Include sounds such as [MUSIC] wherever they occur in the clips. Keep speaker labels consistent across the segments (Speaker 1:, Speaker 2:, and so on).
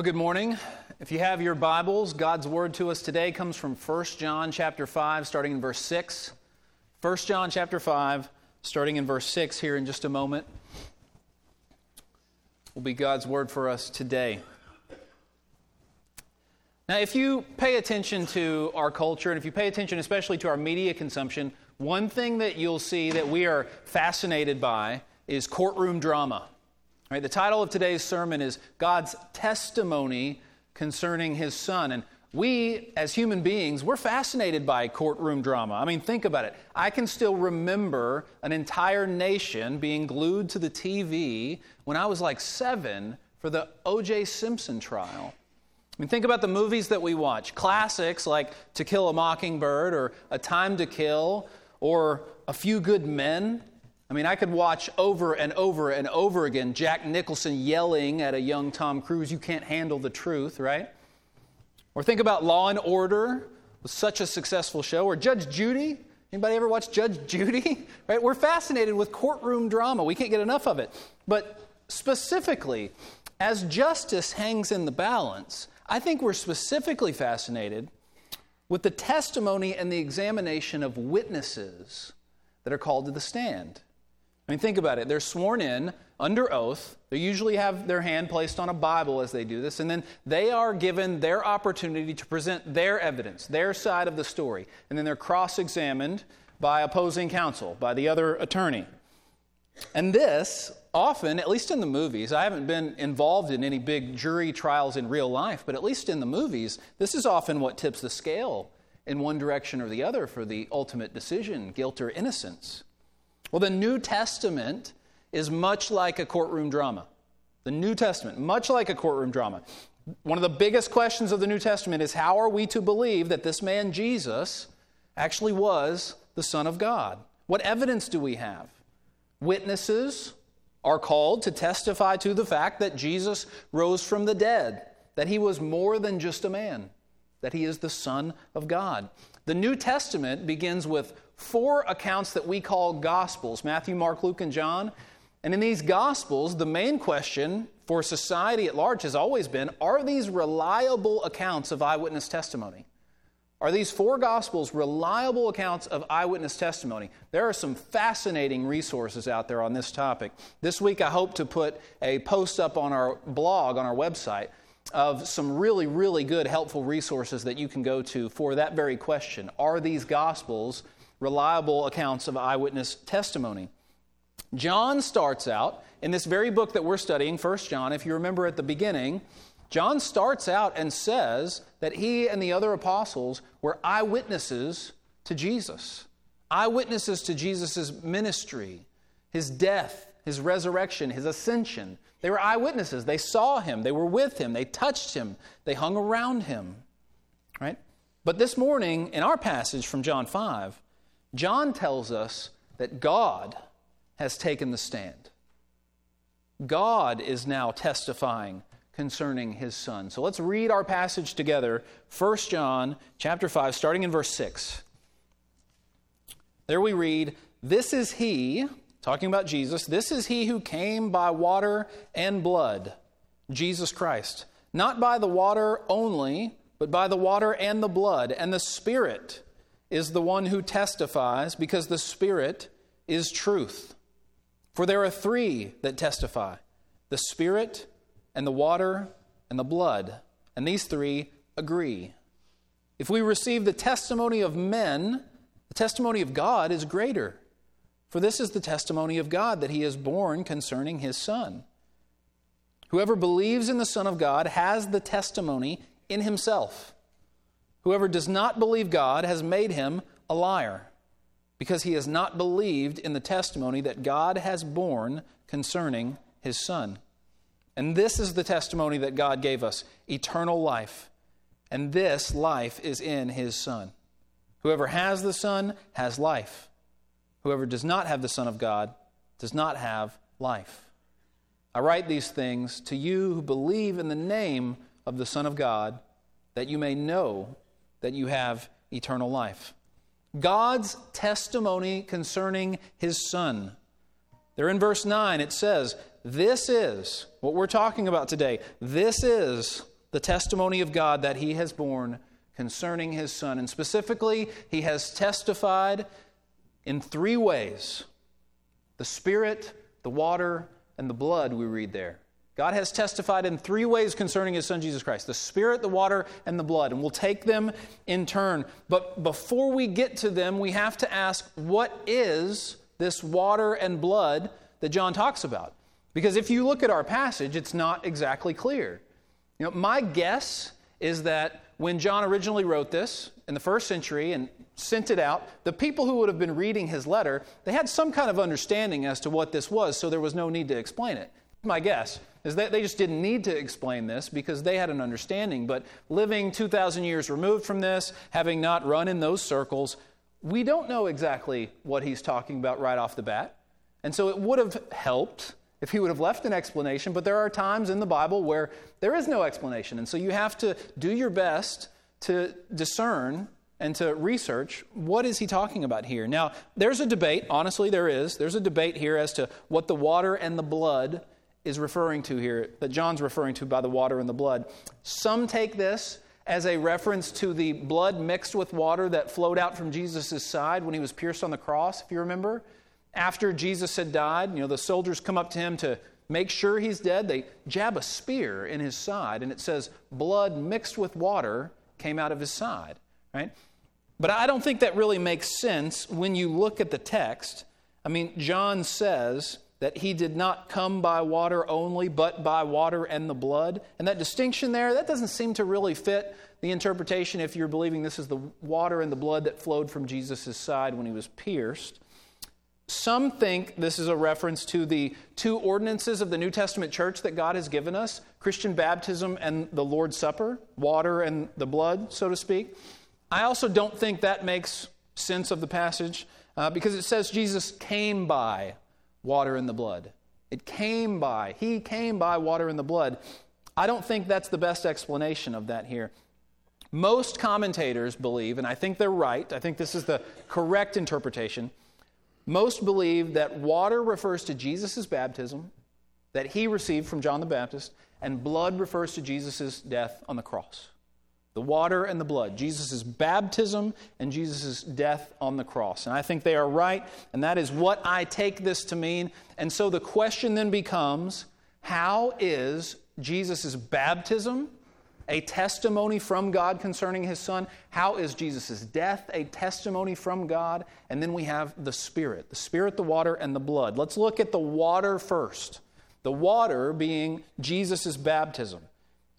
Speaker 1: Well, good morning. If you have your Bibles, God's word to us today comes from 1 John chapter 5 starting in verse 6. 1 John chapter 5 starting in verse 6 here in just a moment will be God's word for us today. Now, if you pay attention to our culture and if you pay attention especially to our media consumption, one thing that you'll see that we are fascinated by is courtroom drama. Right, the title of today's sermon is God's Testimony Concerning His Son. And we, as human beings, we're fascinated by courtroom drama. I mean, think about it. I can still remember an entire nation being glued to the TV when I was like seven for the O.J. Simpson trial. I mean, think about the movies that we watch classics like To Kill a Mockingbird or A Time to Kill or A Few Good Men. I mean, I could watch over and over and over again Jack Nicholson yelling at a young Tom Cruise, You can't handle the truth, right? Or think about Law and Order, was such a successful show. Or Judge Judy. Anybody ever watch Judge Judy? [LAUGHS] Right? We're fascinated with courtroom drama. We can't get enough of it. But specifically, as justice hangs in the balance, I think we're specifically fascinated with the testimony and the examination of witnesses that are called to the stand. I mean, think about it. They're sworn in under oath. They usually have their hand placed on a Bible as they do this, and then they are given their opportunity to present their evidence, their side of the story, and then they're cross examined by opposing counsel, by the other attorney. And this, often, at least in the movies, I haven't been involved in any big jury trials in real life, but at least in the movies, this is often what tips the scale in one direction or the other for the ultimate decision guilt or innocence. Well, the New Testament is much like a courtroom drama. The New Testament, much like a courtroom drama. One of the biggest questions of the New Testament is how are we to believe that this man Jesus actually was the Son of God? What evidence do we have? Witnesses are called to testify to the fact that Jesus rose from the dead, that he was more than just a man, that he is the Son of God. The New Testament begins with four accounts that we call Gospels Matthew, Mark, Luke, and John. And in these Gospels, the main question for society at large has always been are these reliable accounts of eyewitness testimony? Are these four Gospels reliable accounts of eyewitness testimony? There are some fascinating resources out there on this topic. This week, I hope to put a post up on our blog, on our website, of some really, really good, helpful resources that you can go to for that very question. Are these Gospels reliable accounts of eyewitness testimony. John starts out in this very book that we're studying, 1 John, if you remember at the beginning, John starts out and says that he and the other apostles were eyewitnesses to Jesus, eyewitnesses to Jesus' ministry, his death, his resurrection, his ascension. They were eyewitnesses. They saw him, they were with him, they touched him, they hung around him. Right? But this morning, in our passage from John 5, John tells us that God has taken the stand. God is now testifying concerning his son. So let's read our passage together. 1 John chapter 5 starting in verse 6. There we read, "This is he, talking about Jesus, this is he who came by water and blood, Jesus Christ, not by the water only, but by the water and the blood and the Spirit." Is the one who testifies, because the Spirit is truth. For there are three that testify the Spirit, and the water, and the blood. And these three agree. If we receive the testimony of men, the testimony of God is greater. For this is the testimony of God that he is borne concerning his Son. Whoever believes in the Son of God has the testimony in himself. Whoever does not believe God has made him a liar, because he has not believed in the testimony that God has borne concerning his Son. And this is the testimony that God gave us eternal life. And this life is in his Son. Whoever has the Son has life. Whoever does not have the Son of God does not have life. I write these things to you who believe in the name of the Son of God, that you may know that you have eternal life. God's testimony concerning his Son. There in verse 9, it says, This is what we're talking about today. This is the testimony of God that he has borne concerning his son. And specifically, he has testified in three ways the Spirit, the water, and the blood, we read there. God has testified in three ways concerning his son Jesus Christ the Spirit, the water, and the blood. And we'll take them in turn. But before we get to them, we have to ask what is this water and blood that John talks about? Because if you look at our passage, it's not exactly clear. You know, my guess is that when John originally wrote this in the first century and sent it out, the people who would have been reading his letter, they had some kind of understanding as to what this was, so there was no need to explain it. My guess is that they just didn't need to explain this because they had an understanding. But living 2,000 years removed from this, having not run in those circles, we don't know exactly what he's talking about right off the bat. And so it would have helped if he would have left an explanation, but there are times in the Bible where there is no explanation. And so you have to do your best to discern and to research what is he talking about here. Now, there's a debate, honestly there is. There's a debate here as to what the water and the blood is referring to here, that John's referring to by the water and the blood. Some take this as a reference to the blood mixed with water that flowed out from Jesus' side when he was pierced on the cross, if you remember after Jesus had died, you know, the soldiers come up to him to make sure he's dead. They jab a spear in his side, and it says, blood mixed with water came out of his side, right? But I don't think that really makes sense when you look at the text. I mean, John says that he did not come by water only, but by water and the blood. And that distinction there, that doesn't seem to really fit the interpretation if you're believing this is the water and the blood that flowed from Jesus' side when he was pierced. Some think this is a reference to the two ordinances of the New Testament church that God has given us Christian baptism and the Lord's Supper, water and the blood, so to speak. I also don't think that makes sense of the passage uh, because it says Jesus came by water and the blood. It came by, He came by water and the blood. I don't think that's the best explanation of that here. Most commentators believe, and I think they're right, I think this is the correct interpretation most believe that water refers to Jesus' baptism that he received from John the Baptist, and blood refers to Jesus' death on the cross. The water and the blood, Jesus' baptism and Jesus' death on the cross. And I think they are right, and that is what I take this to mean. And so the question then becomes how is Jesus' baptism a testimony from God concerning his son? How is Jesus' death a testimony from God? And then we have the Spirit the Spirit, the water, and the blood. Let's look at the water first. The water being Jesus' baptism.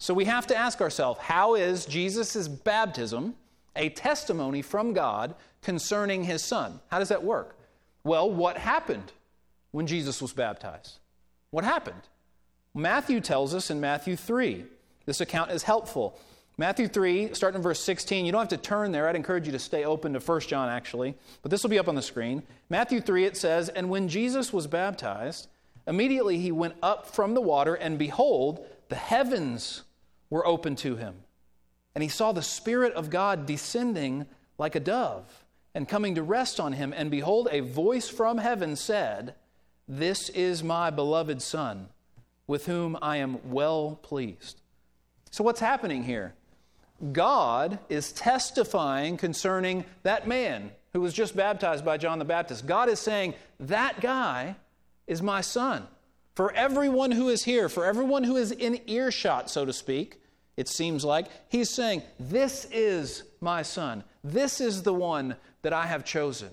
Speaker 1: So we have to ask ourselves how is Jesus' baptism a testimony from God concerning his son? How does that work? Well, what happened when Jesus was baptized? What happened? Matthew tells us in Matthew 3 this account is helpful. Matthew 3, starting in verse 16, you don't have to turn there. I'd encourage you to stay open to 1 John, actually, but this will be up on the screen. Matthew 3, it says, And when Jesus was baptized, immediately he went up from the water, and behold, the heavens were open to him. And he saw the Spirit of God descending like a dove and coming to rest on him. And behold, a voice from heaven said, This is my beloved Son, with whom I am well pleased. So, what's happening here? God is testifying concerning that man who was just baptized by John the Baptist. God is saying, That guy is my son. For everyone who is here, for everyone who is in earshot, so to speak, it seems like, he's saying, This is my son. This is the one that I have chosen.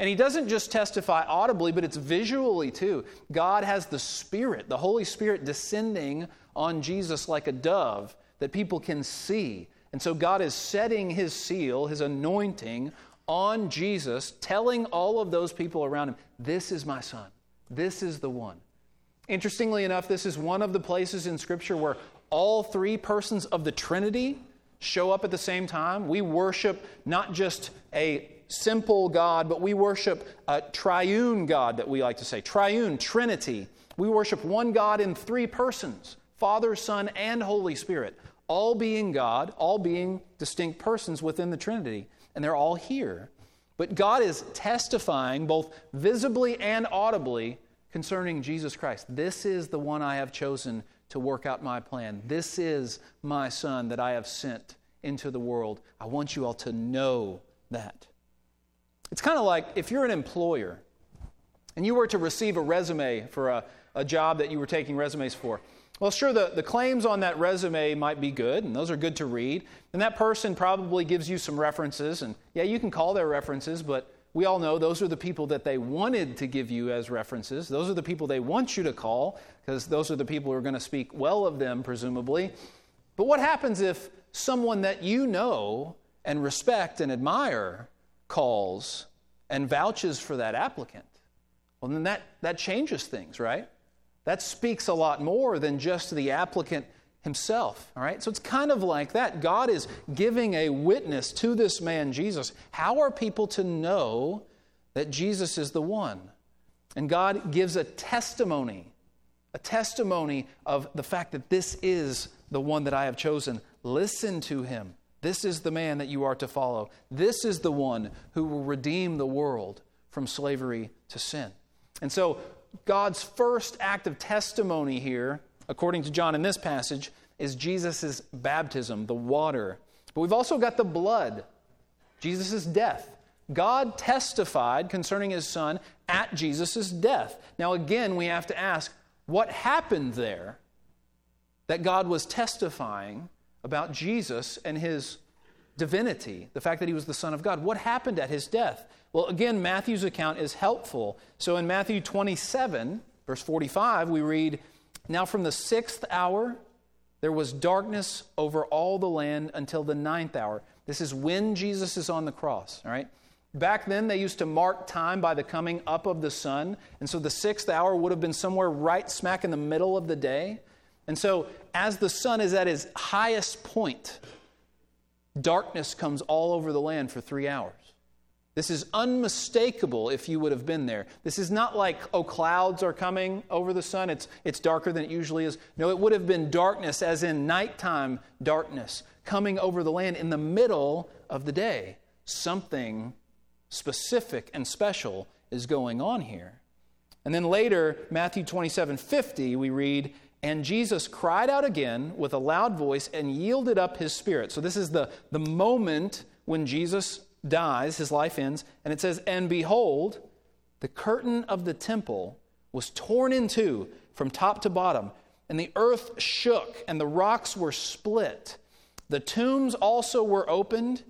Speaker 1: And he doesn't just testify audibly, but it's visually too. God has the Spirit, the Holy Spirit descending on Jesus like a dove that people can see. And so God is setting his seal, his anointing on Jesus, telling all of those people around him, This is my son. This is the one. Interestingly enough, this is one of the places in Scripture where all three persons of the Trinity show up at the same time. We worship not just a simple God, but we worship a triune God that we like to say triune, Trinity. We worship one God in three persons. Father, Son, and Holy Spirit, all being God, all being distinct persons within the Trinity, and they're all here. But God is testifying both visibly and audibly concerning Jesus Christ. This is the one I have chosen to work out my plan. This is my son that I have sent into the world. I want you all to know that. It's kind of like if you're an employer and you were to receive a resume for a, a job that you were taking resumes for. Well, sure, the, the claims on that resume might be good, and those are good to read. And that person probably gives you some references, and yeah, you can call their references, but we all know those are the people that they wanted to give you as references. Those are the people they want you to call, because those are the people who are going to speak well of them, presumably. But what happens if someone that you know and respect and admire calls and vouches for that applicant? Well, then that, that changes things, right? That speaks a lot more than just the applicant himself. All right? So it's kind of like that. God is giving a witness to this man, Jesus. How are people to know that Jesus is the one? And God gives a testimony, a testimony of the fact that this is the one that I have chosen. Listen to him. This is the man that you are to follow. This is the one who will redeem the world from slavery to sin. And so, God's first act of testimony here, according to John in this passage, is Jesus' baptism, the water. But we've also got the blood, Jesus' death. God testified concerning his son at Jesus' death. Now, again, we have to ask what happened there that God was testifying about Jesus and his divinity, the fact that he was the Son of God. What happened at his death? Well, again, Matthew's account is helpful. So in Matthew 27, verse 45, we read, Now from the sixth hour there was darkness over all the land until the ninth hour. This is when Jesus is on the cross, all right? Back then, they used to mark time by the coming up of the sun. And so the sixth hour would have been somewhere right smack in the middle of the day. And so, as the sun is at its highest point, darkness comes all over the land for three hours. This is unmistakable if you would have been there. This is not like, oh, clouds are coming over the sun. It's, it's darker than it usually is. No, it would have been darkness, as in nighttime darkness, coming over the land in the middle of the day. Something specific and special is going on here. And then later, Matthew 27 50, we read, and Jesus cried out again with a loud voice and yielded up his spirit. So, this is the, the moment when Jesus dies, his life ends. And it says, And behold, the curtain of the temple was torn in two from top to bottom, and the earth shook, and the rocks were split. The tombs also were opened,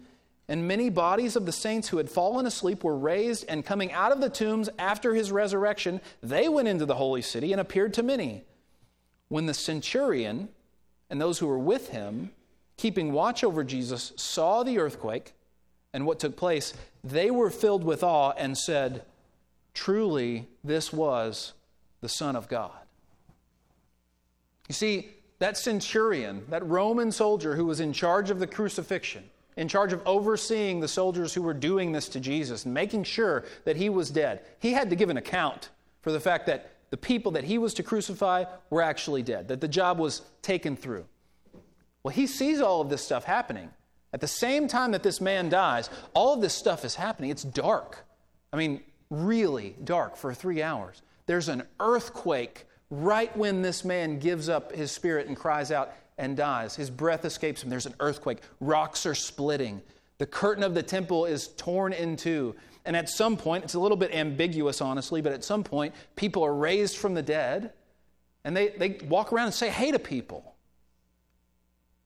Speaker 1: and many bodies of the saints who had fallen asleep were raised, and coming out of the tombs after his resurrection, they went into the holy city and appeared to many. When the centurion and those who were with him, keeping watch over Jesus, saw the earthquake and what took place, they were filled with awe and said, Truly, this was the Son of God. You see, that centurion, that Roman soldier who was in charge of the crucifixion, in charge of overseeing the soldiers who were doing this to Jesus and making sure that he was dead, he had to give an account for the fact that the people that he was to crucify were actually dead, that the job was taken through. Well, he sees all of this stuff happening. At the same time that this man dies, all of this stuff is happening. It's dark. I mean, really dark for three hours. There's an earthquake right when this man gives up his spirit and cries out and dies. His breath escapes him. There's an earthquake. Rocks are splitting. The curtain of the temple is torn in two. And at some point, it's a little bit ambiguous, honestly, but at some point, people are raised from the dead and they, they walk around and say hey to people.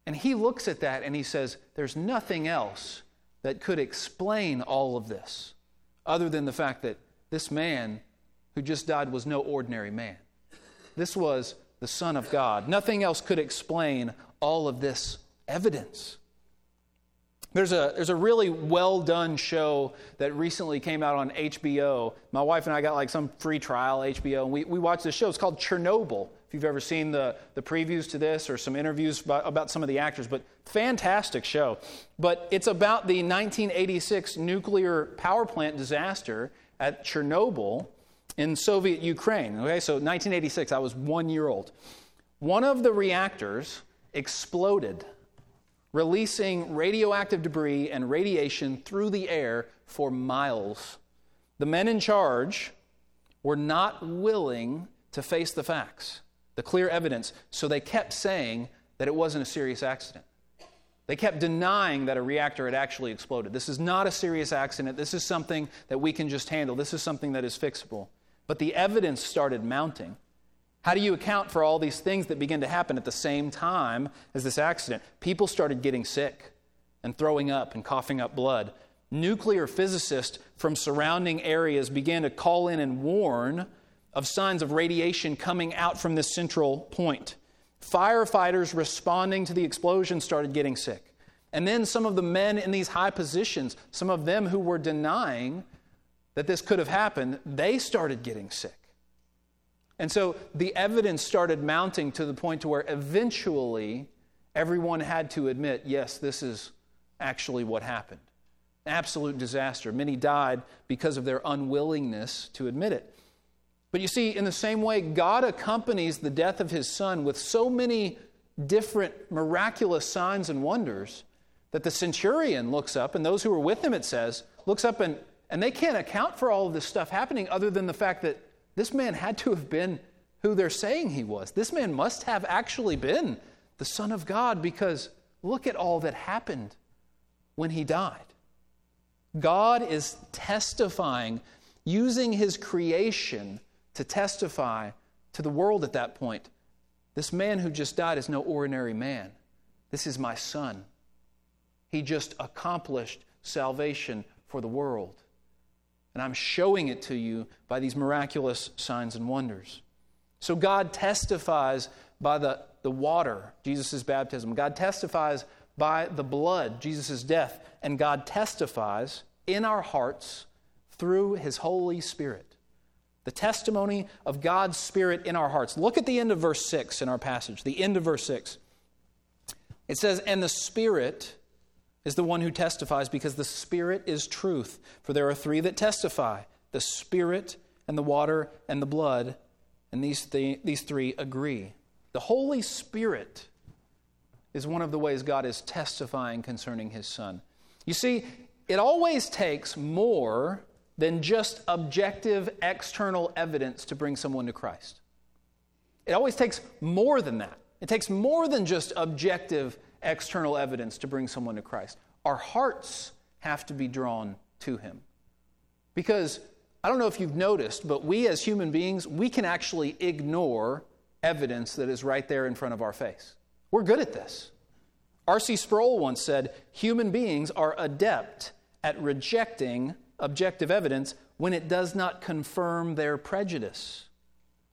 Speaker 1: And he looks at that and he says, There's nothing else that could explain all of this other than the fact that this man who just died was no ordinary man. This was the Son of God. Nothing else could explain all of this evidence. There's a, there's a really well done show that recently came out on HBO. My wife and I got like some free trial HBO, and we, we watched this show. It's called Chernobyl. If you've ever seen the, the previews to this or some interviews about, about some of the actors, but fantastic show. But it's about the 1986 nuclear power plant disaster at Chernobyl in Soviet Ukraine. Okay, so 1986, I was one year old. One of the reactors exploded releasing radioactive debris and radiation through the air for miles. The men in charge were not willing to face the facts. The clear evidence. So they kept saying that it wasn't a serious accident. They kept denying that a reactor had actually exploded. This is not a serious accident. This is something that we can just handle. This is something that is fixable. But the evidence started mounting. How do you account for all these things that begin to happen at the same time as this accident? People started getting sick and throwing up and coughing up blood. Nuclear physicists from surrounding areas began to call in and warn of signs of radiation coming out from this central point. Firefighters responding to the explosion started getting sick. And then some of the men in these high positions, some of them who were denying that this could have happened, they started getting sick. And so the evidence started mounting to the point to where eventually everyone had to admit, yes, this is actually what happened. Absolute disaster. Many died because of their unwillingness to admit it. But you see, in the same way, God accompanies the death of his son with so many different miraculous signs and wonders that the centurion looks up, and those who were with him, it says, looks up and, and they can't account for all of this stuff happening other than the fact that this man had to have been who they're saying he was. This man must have actually been the Son of God because look at all that happened when he died. God is testifying, using his creation to testify to the world at that point this man who just died is no ordinary man. This is my son. He just accomplished salvation for the world. And I'm showing it to you by these miraculous signs and wonders. So God testifies by the, the water, Jesus' baptism. God testifies by the blood, Jesus' death. And God testifies in our hearts through his Holy Spirit the testimony of God's Spirit in our hearts. Look at the end of verse 6 in our passage, the end of verse 6. It says, And the Spirit is the one who testifies because the Spirit is truth. For there are three that testify the Spirit and the water and the blood, and these, th- these three agree. The Holy Spirit is one of the ways God is testifying concerning His Son. You see, it always takes more than just objective external evidence to bring someone to Christ. It always takes more than that. It takes more than just objective external evidence to bring someone to Christ. Our hearts have to be drawn to Him. Because I don't know if you've noticed, but we as human beings, we can actually ignore evidence that is right there in front of our face. We're good at this. R.C. Sproul once said human beings are adept at rejecting objective evidence when it does not confirm their prejudice.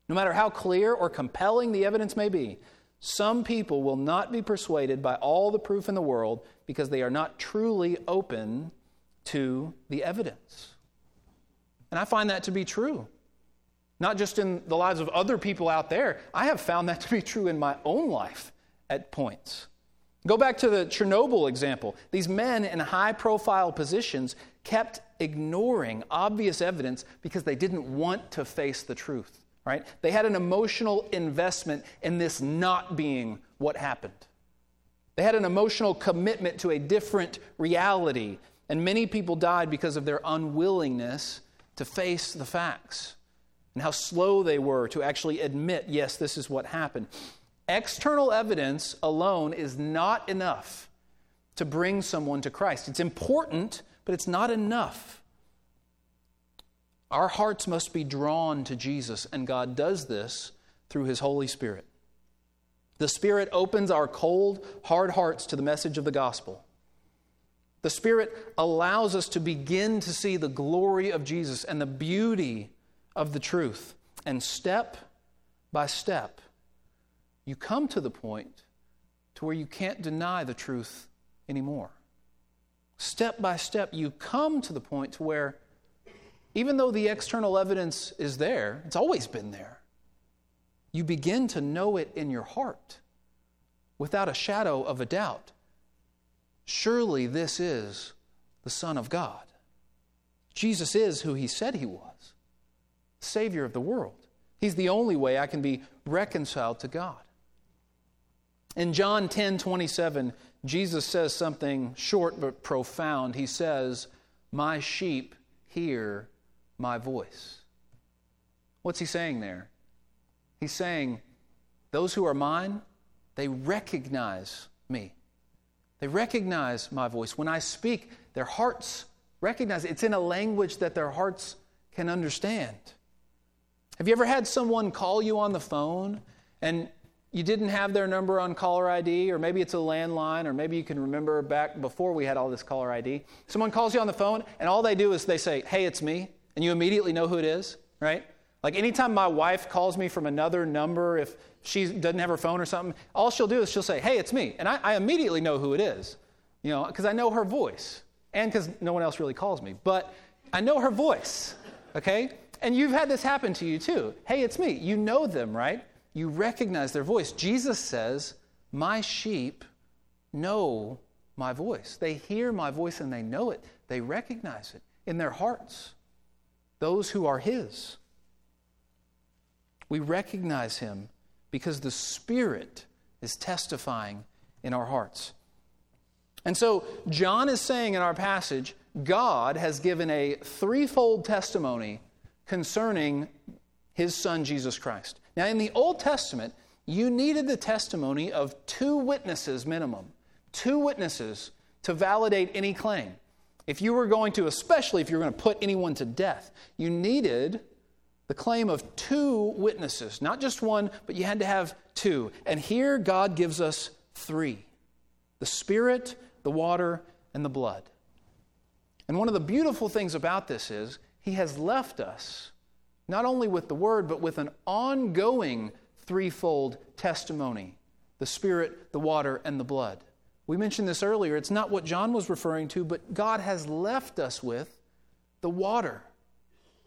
Speaker 1: No matter how clear or compelling the evidence may be, some people will not be persuaded by all the proof in the world because they are not truly open to the evidence. And I find that to be true. Not just in the lives of other people out there, I have found that to be true in my own life at points. Go back to the Chernobyl example. These men in high profile positions kept ignoring obvious evidence because they didn't want to face the truth, right? They had an emotional investment in this not being what happened. They had an emotional commitment to a different reality, and many people died because of their unwillingness to face the facts and how slow they were to actually admit, yes, this is what happened. External evidence alone is not enough to bring someone to Christ. It's important, but it's not enough. Our hearts must be drawn to Jesus, and God does this through His Holy Spirit. The Spirit opens our cold, hard hearts to the message of the gospel. The Spirit allows us to begin to see the glory of Jesus and the beauty of the truth. And step by step, you come to the point to where you can't deny the truth anymore. Step by step, you come to the point to where even though the external evidence is there, it's always been there, you begin to know it in your heart without a shadow of a doubt. Surely this is the Son of God. Jesus is who he said he was Savior of the world. He's the only way I can be reconciled to God. In John 10 27, Jesus says something short but profound. He says, My sheep hear my voice. What's he saying there? He's saying, Those who are mine, they recognize me. They recognize my voice. When I speak, their hearts recognize it. It's in a language that their hearts can understand. Have you ever had someone call you on the phone and you didn't have their number on caller ID, or maybe it's a landline, or maybe you can remember back before we had all this caller ID. Someone calls you on the phone, and all they do is they say, Hey, it's me, and you immediately know who it is, right? Like anytime my wife calls me from another number, if she doesn't have her phone or something, all she'll do is she'll say, Hey, it's me. And I, I immediately know who it is, you know, because I know her voice and because no one else really calls me. But I know her voice, okay? And you've had this happen to you too. Hey, it's me. You know them, right? You recognize their voice. Jesus says, My sheep know my voice. They hear my voice and they know it. They recognize it in their hearts. Those who are His. We recognize Him because the Spirit is testifying in our hearts. And so, John is saying in our passage, God has given a threefold testimony concerning his son, Jesus Christ. Now, in the Old Testament, you needed the testimony of two witnesses minimum, two witnesses to validate any claim. If you were going to, especially if you were going to put anyone to death, you needed the claim of two witnesses, not just one, but you had to have two. And here God gives us three the Spirit the water, and the blood. And one of the beautiful things about this is he has left us not only with the word, but with an ongoing threefold testimony the Spirit, the water, and the blood. We mentioned this earlier. It's not what John was referring to, but God has left us with the water,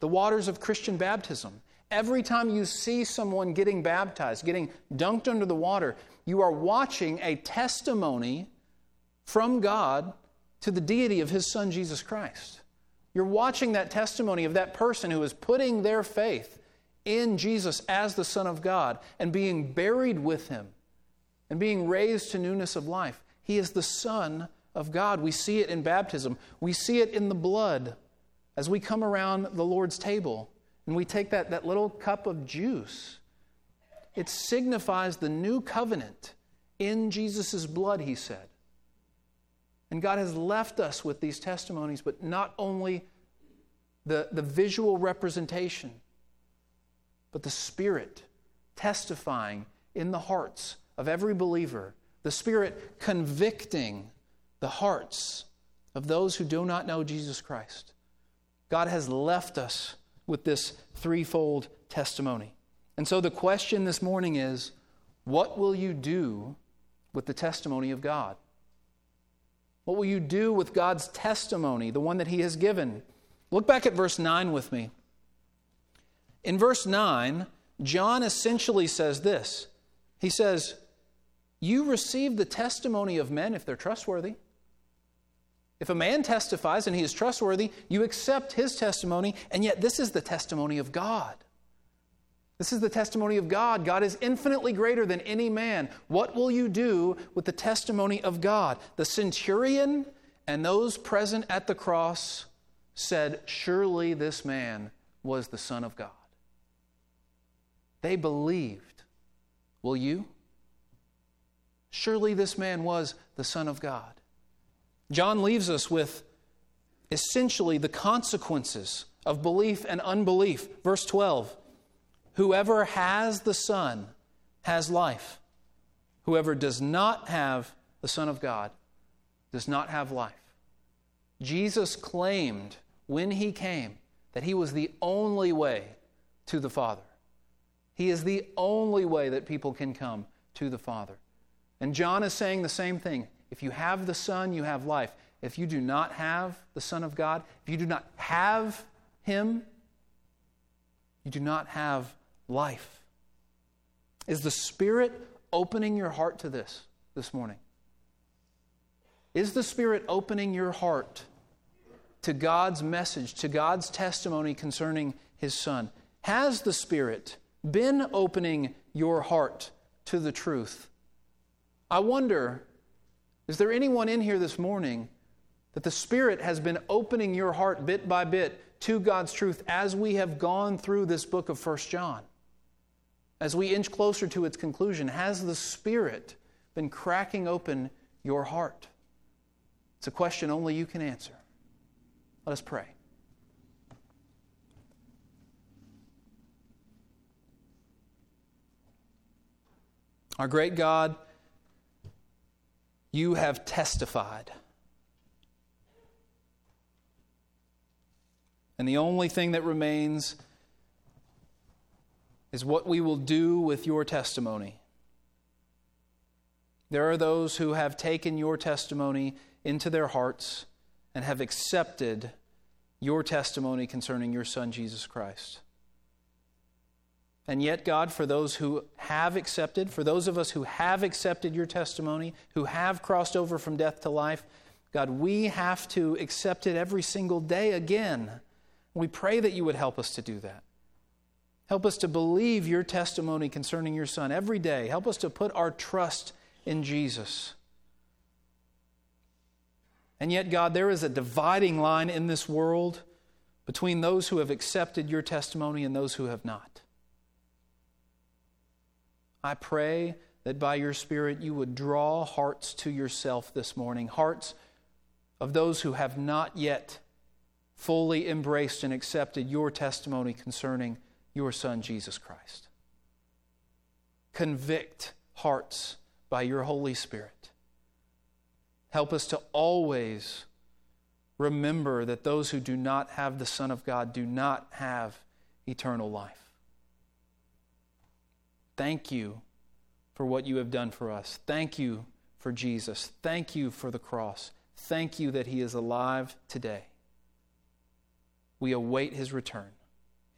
Speaker 1: the waters of Christian baptism. Every time you see someone getting baptized, getting dunked under the water, you are watching a testimony from God to the deity of his son Jesus Christ. You're watching that testimony of that person who is putting their faith in Jesus as the Son of God and being buried with him and being raised to newness of life. He is the Son of God. We see it in baptism, we see it in the blood as we come around the Lord's table and we take that, that little cup of juice. It signifies the new covenant in Jesus' blood, he said. And God has left us with these testimonies, but not only the, the visual representation, but the Spirit testifying in the hearts of every believer, the Spirit convicting the hearts of those who do not know Jesus Christ. God has left us with this threefold testimony. And so the question this morning is what will you do with the testimony of God? What will you do with God's testimony, the one that He has given? Look back at verse 9 with me. In verse 9, John essentially says this He says, You receive the testimony of men if they're trustworthy. If a man testifies and he is trustworthy, you accept his testimony, and yet this is the testimony of God. This is the testimony of God. God is infinitely greater than any man. What will you do with the testimony of God? The centurion and those present at the cross said, Surely this man was the Son of God. They believed. Will you? Surely this man was the Son of God. John leaves us with essentially the consequences of belief and unbelief. Verse 12. Whoever has the Son has life. Whoever does not have the Son of God does not have life. Jesus claimed when he came that he was the only way to the Father. He is the only way that people can come to the Father. And John is saying the same thing. If you have the Son, you have life. If you do not have the Son of God, if you do not have Him, you do not have life. Is the Spirit opening your heart to this this morning? Is the Spirit opening your heart to God's message, to God's testimony concerning His Son? Has the Spirit been opening your heart to the truth? I wonder, is there anyone in here this morning that the Spirit has been opening your heart bit by bit to God's truth as we have gone through this book of First John? As we inch closer to its conclusion, has the Spirit been cracking open your heart? It's a question only you can answer. Let us pray. Our great God, you have testified. And the only thing that remains is what we will do with your testimony. There are those who have taken your testimony into their hearts and have accepted your testimony concerning your Son, Jesus Christ. And yet, God, for those who have accepted, for those of us who have accepted your testimony, who have crossed over from death to life, God, we have to accept it every single day again. We pray that you would help us to do that. Help us to believe your testimony concerning your Son every day. Help us to put our trust in Jesus. And yet, God, there is a dividing line in this world between those who have accepted your testimony and those who have not. I pray that by your Spirit you would draw hearts to yourself this morning, hearts of those who have not yet fully embraced and accepted your testimony concerning your Son, Jesus Christ. Convict hearts by your Holy Spirit. Help us to always remember that those who do not have the Son of God do not have eternal life. Thank you for what you have done for us. Thank you for Jesus. Thank you for the cross. Thank you that He is alive today. We await His return.